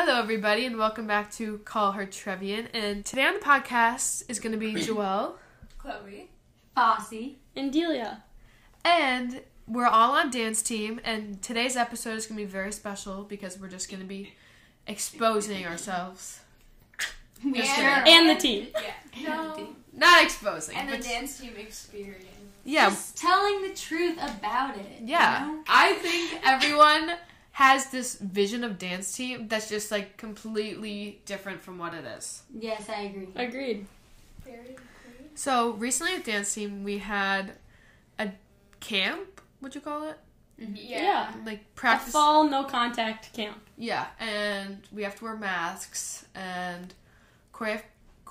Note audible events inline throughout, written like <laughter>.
Hello, everybody, and welcome back to Call Her Trevian. And today on the podcast is going to be Joelle, <coughs> Chloe. Fossey. And Delia. and we're all on dance team. And today's episode is going to be very special because we're just going to be exposing ourselves. We <laughs> Just sure are. And the team. Yeah. No. Not exposing, And the dance team experience. yeah, Just telling the truth about it. you yeah. know? I think everyone has this vision of dance team that's just like completely different from what it is. Yes, I agree. Agreed. Very So recently at dance team we had a camp. Would you call it? Mm-hmm. Yeah. Like A practice. fall no contact camp. Yeah, and we have to wear masks and choreo-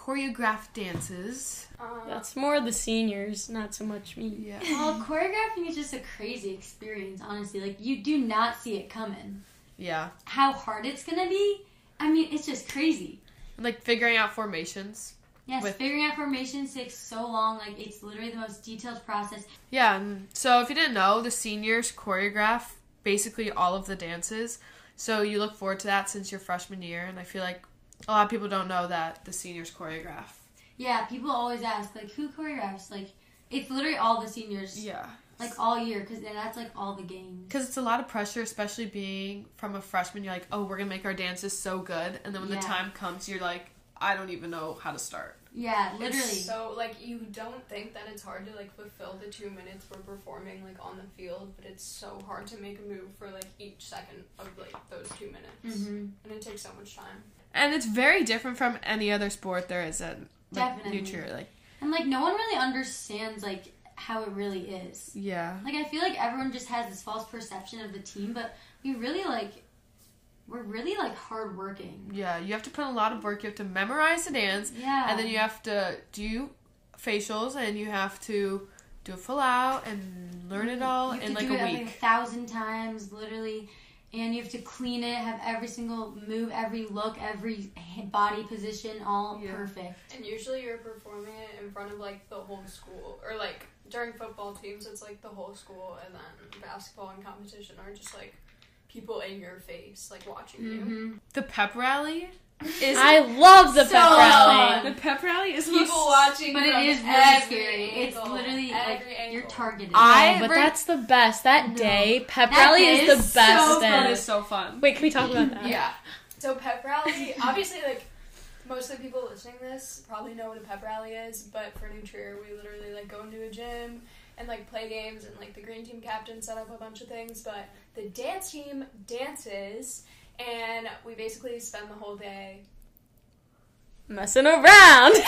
choreograph dances. Um, That's more the seniors, not so much me. Yeah. Well, choreographing is just a crazy experience, honestly. Like, you do not see it coming. Yeah. How hard it's gonna be, I mean, it's just crazy. Like figuring out formations. Yes, With- figuring out formations takes so long. Like, it's literally the most detailed process. Yeah, and so if you didn't know, the seniors choreograph basically all of the dances. So you look forward to that since your freshman year, and I feel like a lot of people don't know that the seniors choreograph. Yeah, people always ask, like, who choreographs? Like, it's literally all the seniors, Yeah. like, all year, because that's, like, all the games. Because it's a lot of pressure, especially being from a freshman. You're like, oh, we're going to make our dances so good. And then when Yeah. the time comes, you're like, I don't even know how to start. Yeah, literally. It's so like you don't think that it's hard to like fulfill the two minutes we're performing like on the field, but it's so hard to make a move for like each second of like those two minutes, hmm and it takes so much time. And it's very different from any other sport there is at like, Definitely. Like, And like no one really understands like how it really is. yeah. Like I feel like everyone just has this false perception of the team, but we really like we're really like hardworking. Yeah, you have to put a lot of work. You have to memorize the dance, Yeah. and then you have to do facials, and you have to do a full out and learn it all You in like do a it like a thousand times, literally. And you have to clean it, have every single move, every look, every body position all Yeah. perfect. And usually you're performing it in front of like the whole school, or like during football teams, it's like the whole school, and then basketball and competition are just like people in your face, like watching you. hmm The pep rally is I love the So pep rally. the pep rally is People most- watching, But it from is really every scary. It's literally like angle. you're targeted. I- No, but re- that's the best. That No. day, pep That rally is is the best so day. That is so fun. Wait, can we talk about that? Yeah. So pep rally, obviously, like most of the people listening to this probably know what a pep rally is, but for New Trier, we literally like go into a gym and like play games, and like the green team captain set up a bunch of things, but the dance team dances, and we basically spend the whole day. Messing around. <laughs>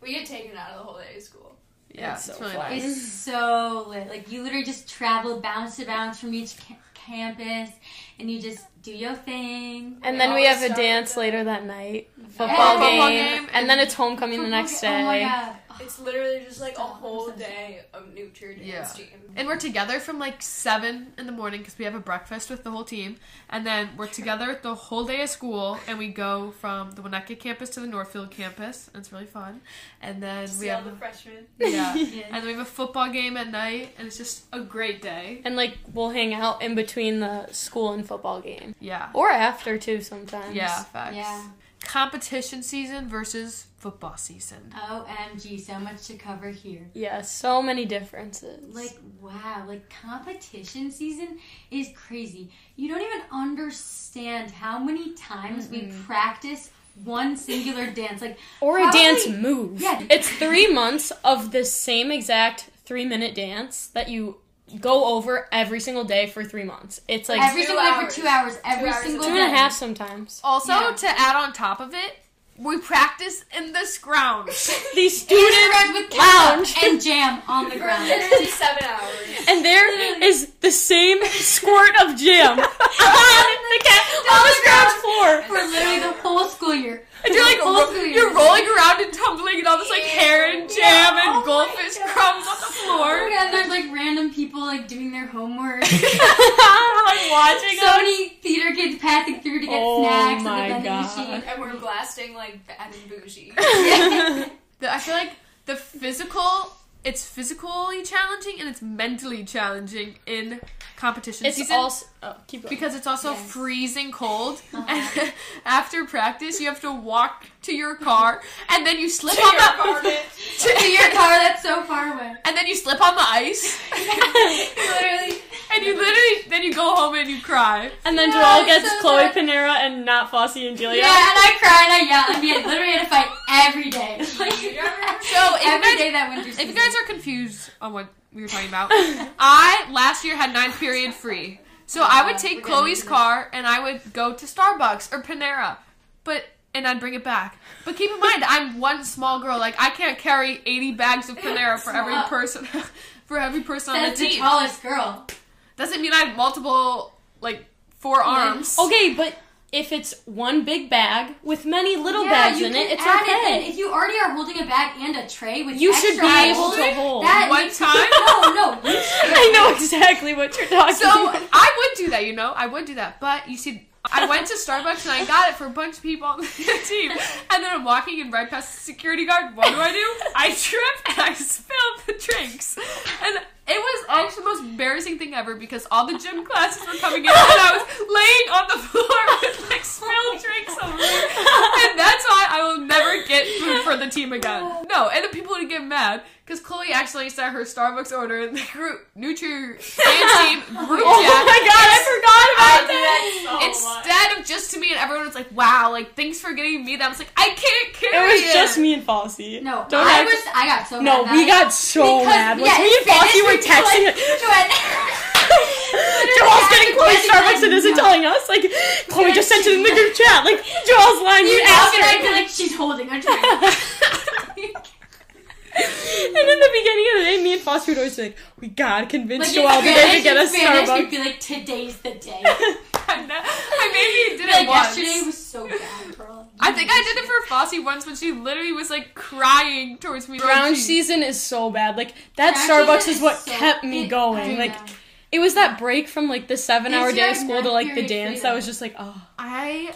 We get taken out of the whole day of school. Yeah, It's it's, so really fun. nice. It's so lit. Like you literally just travel bounce to bounce from each ca- campus, and you just do your thing. and We then we have a dance later that night. Football, Yeah, game, football game, and then it's homecoming the next day. Oh my god. It's literally just like a whole day of New Trier dance Yeah. team. And we're together from like seven in the morning because we have a breakfast with the whole team, and then we're together the whole day of school, and we go from the Winnetka campus to the Northfield campus. And it's really fun. And then we See all have the freshmen. <laughs> yeah, <laughs> Yeah. and then we have a football game at night, and it's just a great day. And like we'll hang out in between the school and football game, Yeah, or after too sometimes. yeah, facts. Yeah. Competition season versus football season. OMG, so much to cover here. Yeah, so many differences. Like wow, like competition season is crazy. You don't even understand how many times we practice one singular <laughs> dance. Like or a dance move. Yeah. It's three months of the same exact three minute dance that you go over every single day for three months. It's like every two single day for two hours, every hours single two day. and a half sometimes. Also, Yeah. to add on top of it, we practice in the scrounge. <laughs> the Student students with lounge. ketchup and jam on the <laughs> For ground. literally <laughs> seven hours. and there is the same squirt of jam on the ca- on the scratch floor. for literally the whole school year. And you're like, Full ro- you're rolling around and tumbling and all this like hair and jam Yeah. and Oh goldfish crumbs on the Oh floor. my god, there's like random people like doing their homework. <laughs> like watching so us. many theater kids passing through to get Oh snacks my at the vending God. machine. And we're blasting like bad and bougie. <laughs> The- I feel like the physical it's physically challenging and it's mentally challenging in competition It's season also oh, keep going. because it's also Yes. freezing cold. <laughs> Uh-huh. And <laughs> after practice, you have to walk to your car and then you slip on the <laughs> to your car that's so far away. and then you slip on the ice Literally. and you literally then you go home and you cry. and then Yeah, Joelle gets so Chloe bad. Panera and not Fossey and Julia. Yeah, and I cry and I yell and we had literally had to fight every day. Like, So if every guys- day that winter If you guys are confused on what we were talking about, I last year had ninth period free. So I would take Chloe's car and I would go to Starbucks or Panera. But and I'd bring it back. But keep in mind, I'm one small girl. Like I can't carry 80 bags of Panera for every person <laughs> for every person on the That's the team. tallest girl. Doesn't mean I have multiple like four arms. Okay, but if it's one big bag with many little yeah, bags in it, it's okay. It. If you already are holding a bag and a tray with extra you should be able to hold. That One time? <laughs> No, no. <laughs> I know exactly what you're talking So about. I would do that, you know, I would do that. But you see, I went to Starbucks and I got it for a bunch of people on the <laughs> team. And then I'm walking and right past the security guard. What do I do? I trip and I spill the drinks. And it was actually the most embarrassing thing ever because all the gym classes were coming in and I was laying on the floor with like spilled drinks over me. And that's why I will never get food for the team again. No, and the people would get mad because Chloe accidentally sent her Starbucks order in the group New Trier fan team <laughs> group Oh chat. my god, I forgot about that. Instead of just to me and everyone was like, "Wow, like thanks for getting me that." I was like, "I can't carry It it." was just me and Fossey. No, Don't I act- was. I got so No, mad. we that got so Because- mad. Once yeah, me and Fossey Spanish, were we texting. like- <laughs> <laughs> Joelle's getting Chloe Starbucks and isn't no. telling us. Like, Chloe just sent it in the group chat. Like, Joelle's lying. You You know, asked and I'd her. be like, she's holding drink. <laughs> And in the beginning of the day, me and Foster would always be like, we gotta convince Like, Joelle today to get us Spanish, we'd Starbucks. be like, today's the day. I know. I maybe did like, it once. yesterday was so bad, girl. I think I did it for Fossey once when she literally was like crying towards me. Brown She- season is so bad. Like, that Ground Starbucks season is what so- kept me it- going. Like, it was that break from like the seven hour It's day of school to like the period dance that freedom. was just like, oh. I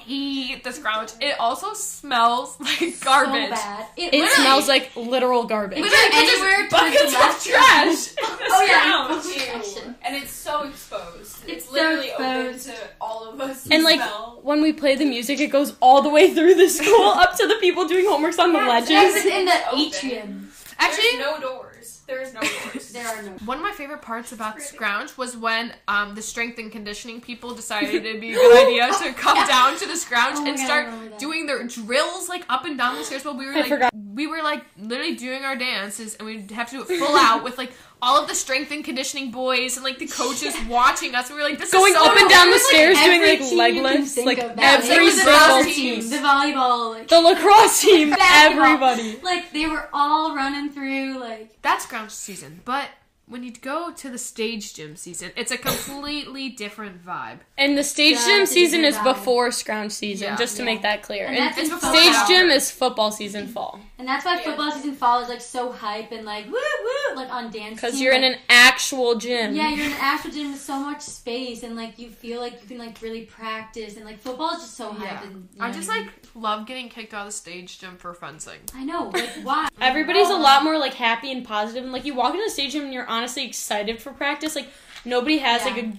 hate the scrounge. It also smells like garbage. So bad. It, It smells like literal garbage. Is Literally, there anywhere just buckets of trash. in oh, the Oh, yeah. scrounge. Ew. And it's so exposed. It's, It's so literally open to all of us. to And like smell. when we play the music, it goes all the way through the school <laughs> up to the people doing homeworks on the Yes, ledges. it's in the Open. atrium. Actually, There's no doors. There's no doors. <laughs> There are no. One of my favorite parts about Scrounge was when um, the strength and conditioning people decided it'd be a <laughs> good idea to come down to the Scrounge Oh and God, start doing their drills like up and down the stairs while we were like forgot. We were like literally doing our dances and we'd have to do it full out with like all of the strength and conditioning boys and like the coaches watching us. We were like, this Going is so up and down It the was, like, stairs doing like leg lifts, like of that. It every was the single lacrosse team. team, the volleyball, like The lacrosse team, everybody. like they were all running through like That's Scrounge season, but when you go to the stage gym season, it's a completely different vibe. And the stage Yeah, gym it's a season is different vibe. before scrounge season, Yeah. just to Yeah. make that clear. And And, that's in before stage that. gym is football season fall. and that's why Yeah. football season fall is like so hype and like woo woo like on dance Because team, you're in like- an actual gym. yeah you're in an actual gym with so much space and like you feel like you can like really practice and like football is just so hype Yeah. and you I know just what like love getting kicked out of the stage gym for fencing. I know like why <laughs> Everybody's a lot more like happy and positive, and like you walk into the stage gym and you're honestly excited for practice. Like nobody has like a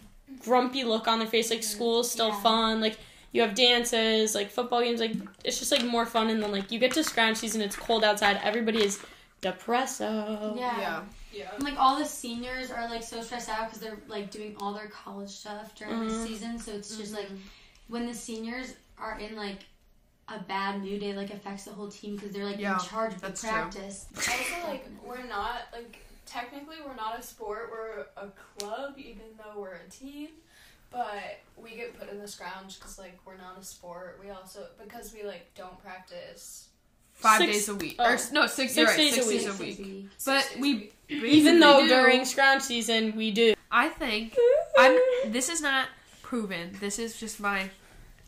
grumpy look on their face. Like school's still Yeah. fun. Like you have dances, like football games. Like it's just like more fun. And then like you get to scrounge season, it's cold outside. Everybody is depresso. yeah. yeah. And, like all the seniors are like so stressed out because they're like doing all their college stuff during the Mhm. season. So it's just like when the seniors are in like a bad mood, day like affects the whole team because they're like Yeah, in charge of the that's true. practice. Also, like, we're not, like, technically we're not a sport, we're a club, even though we're a team. But we get put in the scrounge because, like, we're not a sport. We also, because we, like, don't practice. Five Six- days a week. oh. Or no, six, Six right, days six a days week. a week. week. But we Even though do- during scrounge season we do. I think I'm this is not proven. This is just my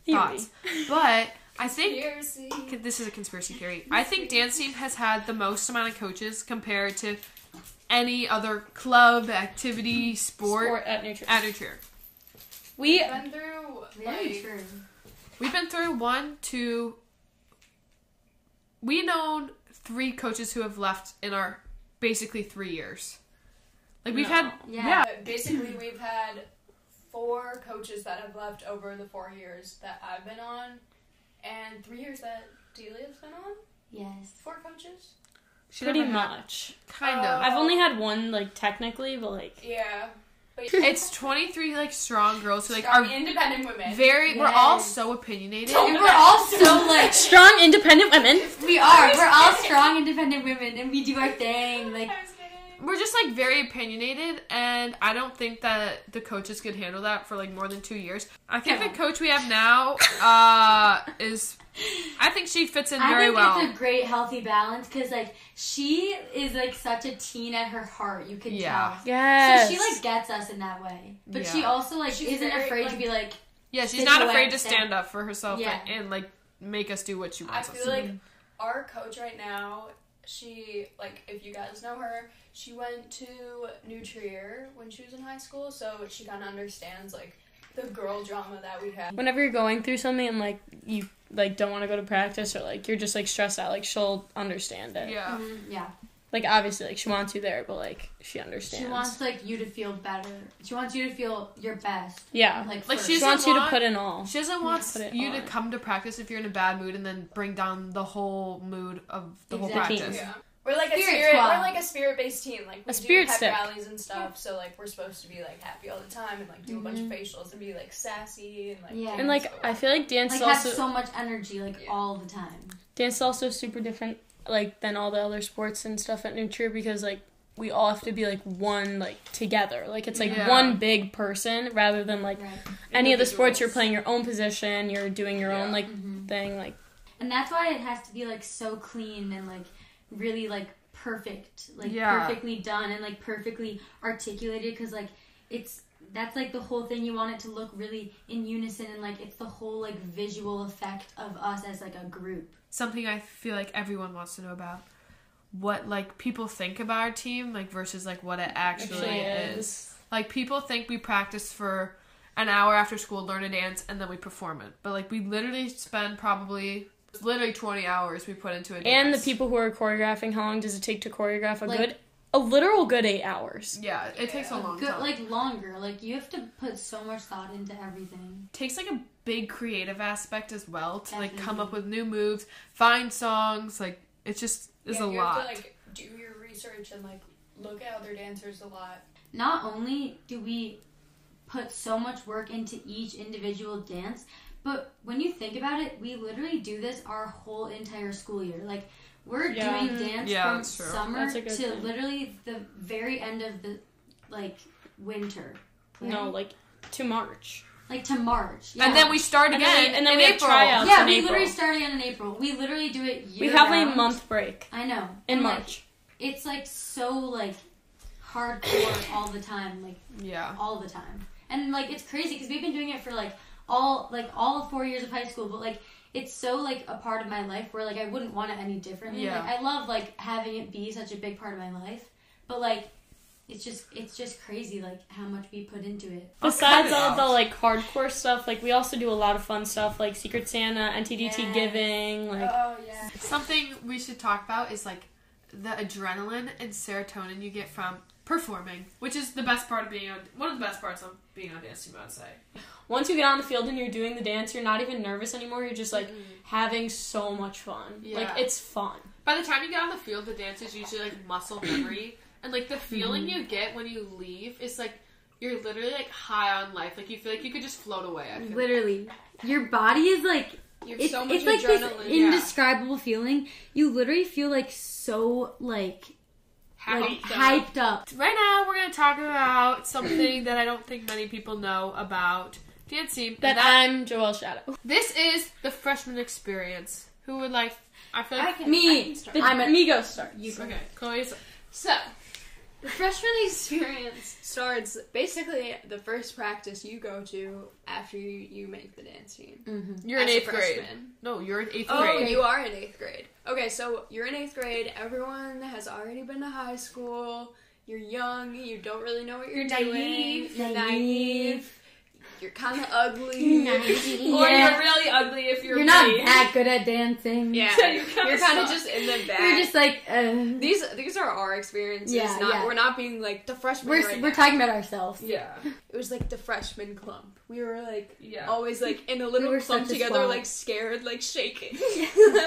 thoughts. But I think Conspiracy. this is a conspiracy theory. I think dance team has had the most amount of coaches compared to any other club, activity, sport, Sport at New Trier. at New Trier. We We've been through, Very like. We've been through one, two. We known three coaches who have left in our basically three years. Like we've No. had Yeah. yeah. Basically, we've had four coaches that have left over the four years that I've been on, and three years that Delia's been on. Yes. Four coaches. She Pretty never had- much. kind Uh, of. I've only had one like technically, but like Yeah. But <laughs> It's 23 like strong girls who like strong, are independent women. very. We're all so opinionated. And <laughs> we're all so like strong, independent women. we are. We're all <laughs> strong, independent women, and we do our thing. Like I was kidding. We're just like very opinionated and i don't think that the coaches could handle that for like more than two years i think Yeah. the coach we have now uh is i think she fits in I very think well it's a great healthy balance because like she is like such a teen at her heart. You can Yeah. tell. Yes. So she like gets us in that way, but Yeah. she also like She's isn't very, afraid to be like yeah she's not afraid to stand. stand up for herself Yeah. and, and like make us do what she I wants us feel to like do our coach right now, she like if you guys know her, she went to New Trier when she was in high school, so she kind of understands like the girl drama that we have. Whenever you're going through something and like you like don't want to go to practice or like you're just like stressed out, like she'll understand it. yeah mhm, yeah. Like obviously, like she wants you there, but like she understands. She wants like you to feel better. She wants you to feel your best. yeah. Like, Like, first. she's- She wants you to put in all. she doesn't want Put it you to come to practice if you're in a bad mood and then bring down the whole mood of the whole practice Yeah. We're like a Spirit spirit. squad. We're like a spirit-based team. Like we A do spirit pep stick. rallies and stuff. So like we're supposed to be like happy all the time and like do a bunch of mm-hmm. facials and be like sassy and like Yeah. And like I feel like dance like is have also so much energy like Yeah. all the time. dance is also super different like than all the other sports and stuff at New because like we all have to be like one like together. Like it's like Yeah. one big person rather than like Right. any of the sports you're playing your own position, you're doing your own Yeah. like Mhm. thing like And that's why it has to be like so clean and like really like perfect, like Yeah. perfectly done and like perfectly articulated because like it's that's like the whole thing. You want it to look really in unison and like it's the whole like visual effect of us as like a group. Something I feel like everyone wants to know about. What like people think about our team, like versus like what it actually, Actually is. is. Like people think we practice for an hour after school, learn a dance, and then we perform it. But like we literally spend probably literally twenty hours we put into it. and the people who are choreographing, how long does it take to choreograph a Like- good a literal good eight hours? Yeah, it takes a long Good, time. like longer. Like you have to put so much thought into everything. takes like a big creative aspect as well to like come up with new moves, find songs. Like it's just is yeah, a you lot. have to like do your research and like look at other dancers a lot. not only do we put so much work into each individual dance, but when you think about it, we literally do this our whole entire school year. Like we're Yeah. doing dance Yeah, from summer to thing. literally the very end of the like winter. No, like to March. like to March. Yeah. And then we start And again, then- and then in we have April. tryouts. yeah, in we April. literally start again in April. We literally do it We have round. a month break I know in And, like, March. it's like so like hardcore <coughs> all the time. Like Yeah. all the time. And like it's crazy because we've been doing it for like all like all four years of high school, but like it's so like a part of my life where like I wouldn't want it any differently. Yeah. Like I love like having it be such a big part of my life, but like it's just it's just crazy like how much we put into it. Besides it all the like hardcore stuff, like we also do a lot of fun stuff like Secret Santa, NTDT Yes. giving, like oh yeah. Something we should talk about is like the adrenaline and serotonin you get from performing, which is the best part of being on one of the best parts of being on dance team. I'd say. once you get on the field and you're doing the dance, you're not even nervous anymore. You're just like mm-hmm. having so much fun. Yeah. Like it's fun. By the time you get on the field, the dance is usually like muscle memory, and like the feeling mm-hmm. you get when you leave is like you're literally like high on life. Like you feel like you could just float away. I feel. Literally, your body is like You have it's, so much it's like this indescribable feeling. You literally feel like so like like hyped up. Right now, we're gonna talk about something that I don't think many people know about dance team. That that I'm Joelle Shadow. this is the freshman experience. Who would like? I feel I like can, Me. I can start. The I'm a- Migos start. You okay. Chloe's So, the freshman experience starts basically the first practice you go to after you, you make the dance team. Mm-hmm. you're in eighth grade. No, you're in eighth Oh, grade. Oh, you are in eighth grade. Okay, so you're in eighth grade. Everyone has already been to high school. You're young. You don't really know what you're, You're doing. You're Naive. naive. You're kind of ugly, or Yeah. you're really ugly if you're You're not me. that good at dancing. Yeah, <laughs> Yeah, you you're kinda kind of suck. just in the <laughs> back. We're just like, uh, these these are our experiences. Yeah, not, yeah. We're not being like the freshmen. we're right we're now. talking about ourselves. Yeah. <laughs> It was like the freshman clump. We were like Yeah. always like in a little were clump together, squad. like scared, like shaking,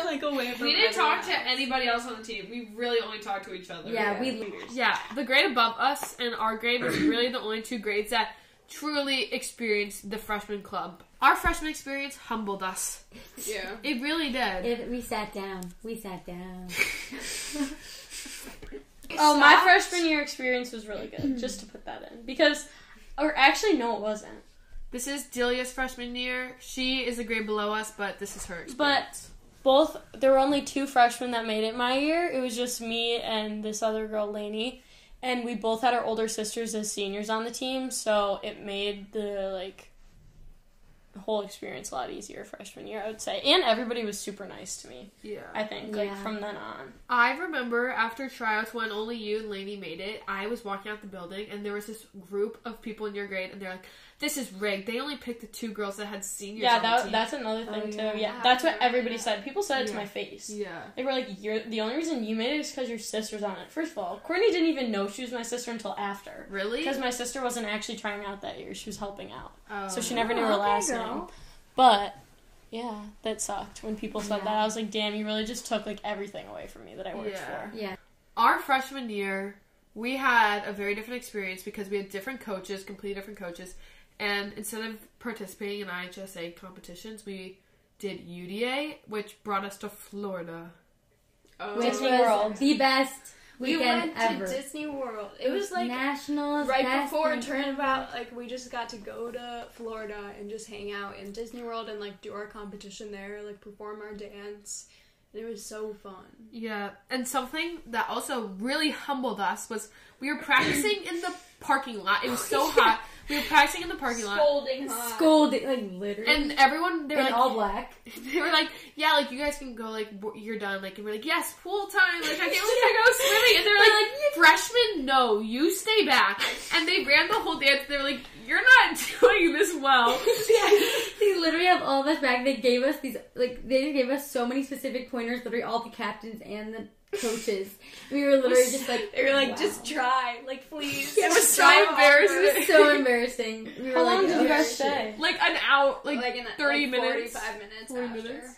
like away from. We didn't talk everyone to anybody else on the team. We really only talked to each other. Yeah, we Yeah, the grade above us and our grade was really the only two grades that truly experienced the freshman club. Our freshman experience humbled us. Yeah. <laughs> It really did. It, we sat down. We sat down. <laughs> Oh, my freshman year experience was really good. Just to put that in, because, or actually, no, it wasn't. This is Delia's freshman year. She is a grade below us, but this is her experience. But both there were only two freshmen that made it my year. It was just me and this other girl, Lainey, and we both had our older sisters as seniors on the team, so it made the like whole experience a lot easier freshman year, I would say. And everybody was super nice to me. yeah. I think like Yeah. from then on. I remember after tryouts when only you and Lainey made it, I was walking out the building and there was this group of people in your grade and they're like, This is rigged. They only picked the two girls that had seniors Yeah, on the that, team. that's another thing Oh, too. yeah. Yeah, that's what everybody said. People said it to my face. Yeah. They were like, "You're the only reason you made it is because your sister's on it." First of all, Courtney didn't even know she was my sister until after, Really? because my sister wasn't actually trying out that year; she was helping out, Oh. so she oh, never knew her okay, last girl. name. But yeah, that sucked when people said Yeah. that. I was like, "Damn, you really just took like everything away from me that I worked Yeah. for." Yeah. Our freshman year, we had a very different experience because we had different coaches, completely different coaches. And instead of participating in IHSA competitions, we did UDA, which brought us to Florida. Oh. Which was World. the best we went ever. to Disney World. It was like nationals right best before thing. turnabout. Like we just got to go to Florida and just hang out in Disney World and like do our competition there, like perform our dance. And it was so fun. Yeah, and something that also really humbled us was we were practicing in the parking lot. It was so <laughs> hot. We were practicing in the parking lot, Scolding hot. Scolded, like literally. and everyone they were in like, all black. <laughs> they were like, yeah, like you guys can go, like you're done, like and we're like, yes, pool time, like I can't wait to go <laughs> swimming, and they're like, freshmen, no, you stay back, and they ran the whole dance. They were like, you're not doing this well. yeah, they literally have all of us back. They gave us these, like, they gave us so many specific pointers. Literally, all the captains and the coaches. We were literally just like, They were like, wow. just try, like please. It was so Try embarrassing. harder. so embarrassing. We were How like, long did oh, you guys oh, shit. stay? Like an hour, like, Like in 30 like minutes. 45 minutes 40 after. minutes.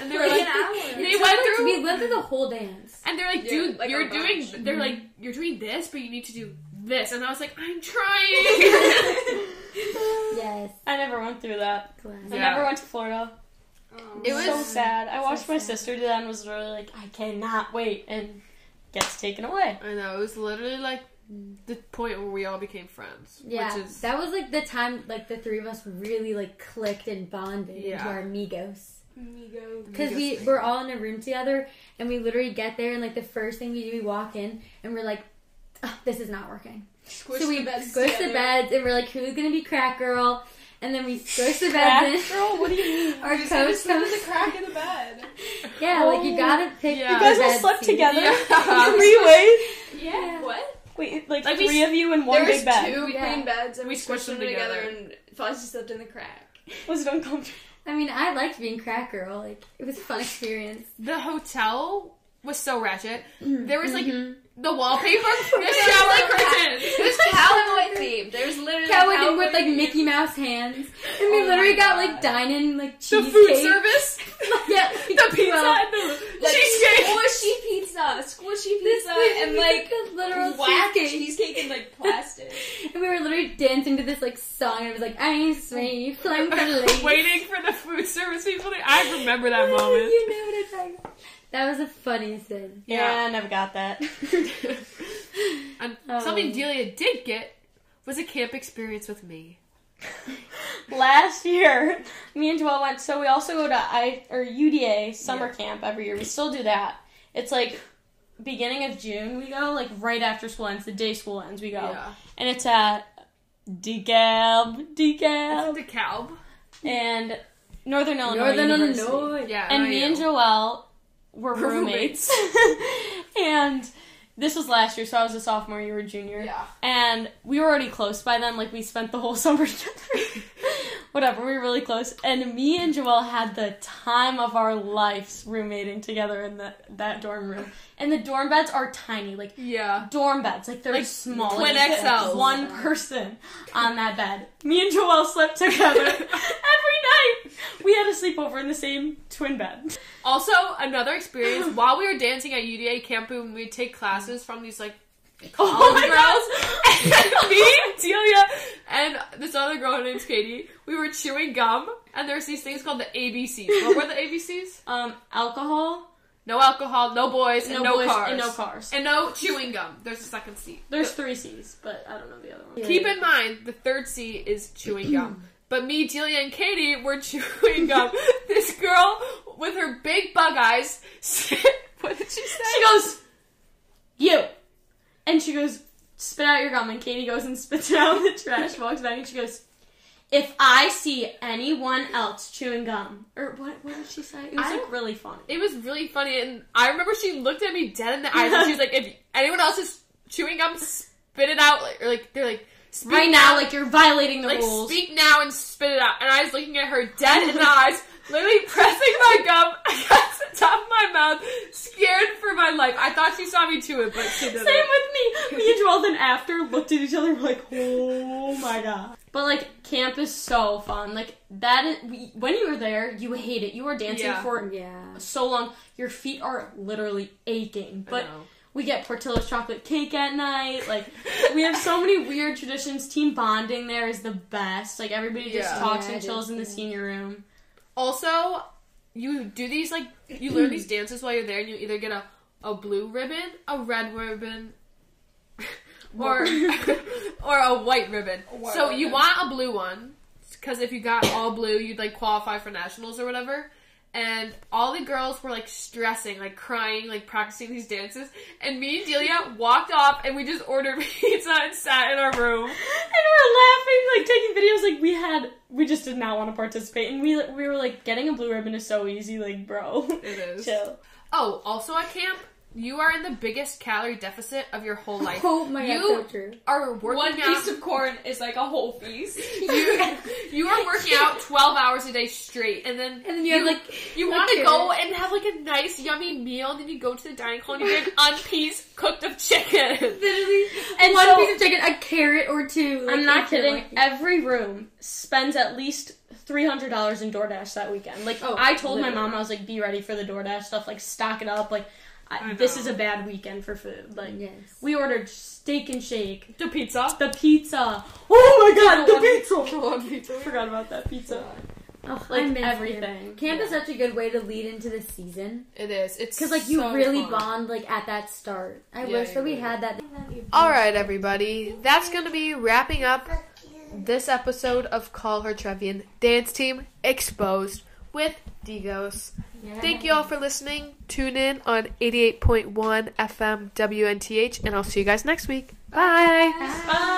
and they Like were like, an hour. they went through. We went through the whole dance. And they're like, dude, like you're doing. bunch. They're like, mm-hmm. you're doing this, but you need to do this. And I was like, I'm <laughs> trying. Yes. I never went through that. Glad. I Yeah. never went to Florida. Um, It was- so sad. I watched my sad. sister do that and was literally like, I cannot wait, and gets taken away. I know it was literally like the point where we all became friends. Yeah, which is that was like the time like the three of us really like clicked and bonded into Yeah. our amigos. Amigo. Because we were all in a room together, and we literally get there, and like the first thing we do, we walk in, and we're like, oh, "This is not working." Squish so we the beds squish the beds, and we're like, "Who's gonna be crack girl?" And then we squish the Crack beds in. girl? What do you mean? <laughs> Our You said coach it's under comes. the crack in the <laughs> bed. Yeah, like you gotta pick. Yeah. the You guys all slept seat. together? Yeah. <laughs> Three ways? Yeah. What? Wait, like, Like we three of you in one there was big bed. two Yeah. queen beds, and We we, squished squished them them together, together. and Fossey slept in the crack. Was it uncomfortable? I mean, I liked being crack girl. Like it was a fun experience. the hotel was so ratchet. There was like Mhm. The wallpaper, <laughs> the cowboy curtains. It was cowboy themed. There was literally Cowboy cowboy with like themed. Mickey Mouse hands, and oh we Oh literally got God. like dining like The cheesecake. food service, <laughs> yeah, the pizza, well, and the like cheesecake. squishy pizza, squishy pizza, thing and like the literal whack cheesecake. cheesecake in like plastic. <laughs> And we were literally dancing to this like song, and it was like "Ice me, flying for lace." Waiting for the food service people. To, I remember that moment. you know what I'm talking about. That was the funniest thing. Yeah, I never got that. <laughs> and Oh. something Delia did get was a camp experience with me. <laughs> Last year, me and Joelle went. So we also go to I or UDA summer camp every year. We still do that. It's like beginning of June. We go like right after school ends. The day school ends, we go, Yeah. and it's at DeKalb, DeKalb, The cow. and Northern Illinois Northern University. Illinois. Yeah. and oh, me and Joelle were <laughs> roommates. <laughs> and this was last year, so I was a sophomore, you were a junior. Yeah. And we were already close by then, like we spent the whole <laughs> summer together. Whatever. We were really close, and me and Joelle had the time of our lives roommating together in the, that dorm room. And the dorm beds are tiny, like Yeah. dorm beds, like they're Like small, twin like XLs. One person on that bed. Me and Joelle slept together <laughs> every night. We had a sleepover in the same twin bed. Also, another experience <gasps> while we were dancing at UDA Camp Boom, we'd take classes from these like <laughs> Oh my girls. <laughs> me, Delia, and this other girl, her name's Katie. We were chewing gum, and there's these things called the ABCs. What were the ABCs? Um, alcohol, No alcohol, no boys, and no, boys, cars, and no cars. and no chewing gum. There's a second C. There's three C's, but I don't know the other one. Keep in mind, the third C is chewing gum. <clears throat> But me, Delia, and Katie were <laughs> chewing gum. this girl with her big bug eyes. what did she say? She goes, you. And she goes, spit out your gum. And Katie goes and spits it out in the trash, walks back, and she goes, if I see anyone else chewing gum, or what, what did she say? It was I like really funny. It was really funny, and I remember she looked at me dead in the eyes, and she was like, "If anyone else is chewing gum, spit it out." Like, or like they're like, Right now, like you're violating the like rules. speak now and spit it out." And I was looking at her dead in the eyes, literally pressing my gum <laughs> against the top of my mouth, my life. I thought she saw me chew it, but she didn't. Same with me. Me and Joelle then after looked at each other and were like, oh my god. But like camp is so fun. Like that is we, when you are there, you hate it. You are dancing Yeah. for Yeah. so long. Your feet are literally aching. I But know. we get Portillo's chocolate cake at night. Like we have so many weird traditions. Team bonding there is the best. Like everybody just Yeah. talks Yeah, and chills is, in the yeah. senior room. Also, you do these like you learn these dances while you're there, and you either get a a blue ribbon, a red ribbon, <laughs> or <laughs> or a white ribbon. white so you want a blue one because if you got all blue, you'd like qualify for nationals or whatever. And all the girls were like stressing, like crying, like practicing these dances. And me and Delia walked off, and we just ordered <laughs> pizza and sat in our room. And we're laughing, like taking videos. Like we had, we just did not want to participate, and we we were like, getting a blue ribbon is so easy. Like, bro, It is. chill. Oh, also at camp, you are in the biggest calorie deficit of your whole life. <laughs> Oh my You- god, so true. are working One out. piece of corn is like a whole feast. <laughs> you, you are working out 12 hours a day straight, and then And then you have like you want to go and have like a nice, yummy meal, and then you go to the dining hall and you get an unpiece cooked of chicken. <laughs> literally And one so- piece of chicken, a carrot or two. like, I'm not kidding. lucky. Every room spends at least three hundred dollars in DoorDash that weekend. Like Oh, I told my mom, I was like, "Be ready for the DoorDash stuff. Like stock it up. Like I, I this is a bad weekend for food. Like Yes. we ordered steak and shake, The pizza. the pizza. Oh my god, the One- pizza! <laughs> one pizza. Forgot about that pizza. Oh, Like I miss everything. Camp, camp is such a good way to lead into the season It is. It's because like you so really fun. bond like at that start. I Yeah, wish that we really had that. All right, everybody. That's going to be wrapping up this episode of Call Her Trevian Dance Team Exposed with Digos. Thank you all for listening. Tune in on 88.1 FM WNTH, and I'll see you guys next week. Bye. Bye.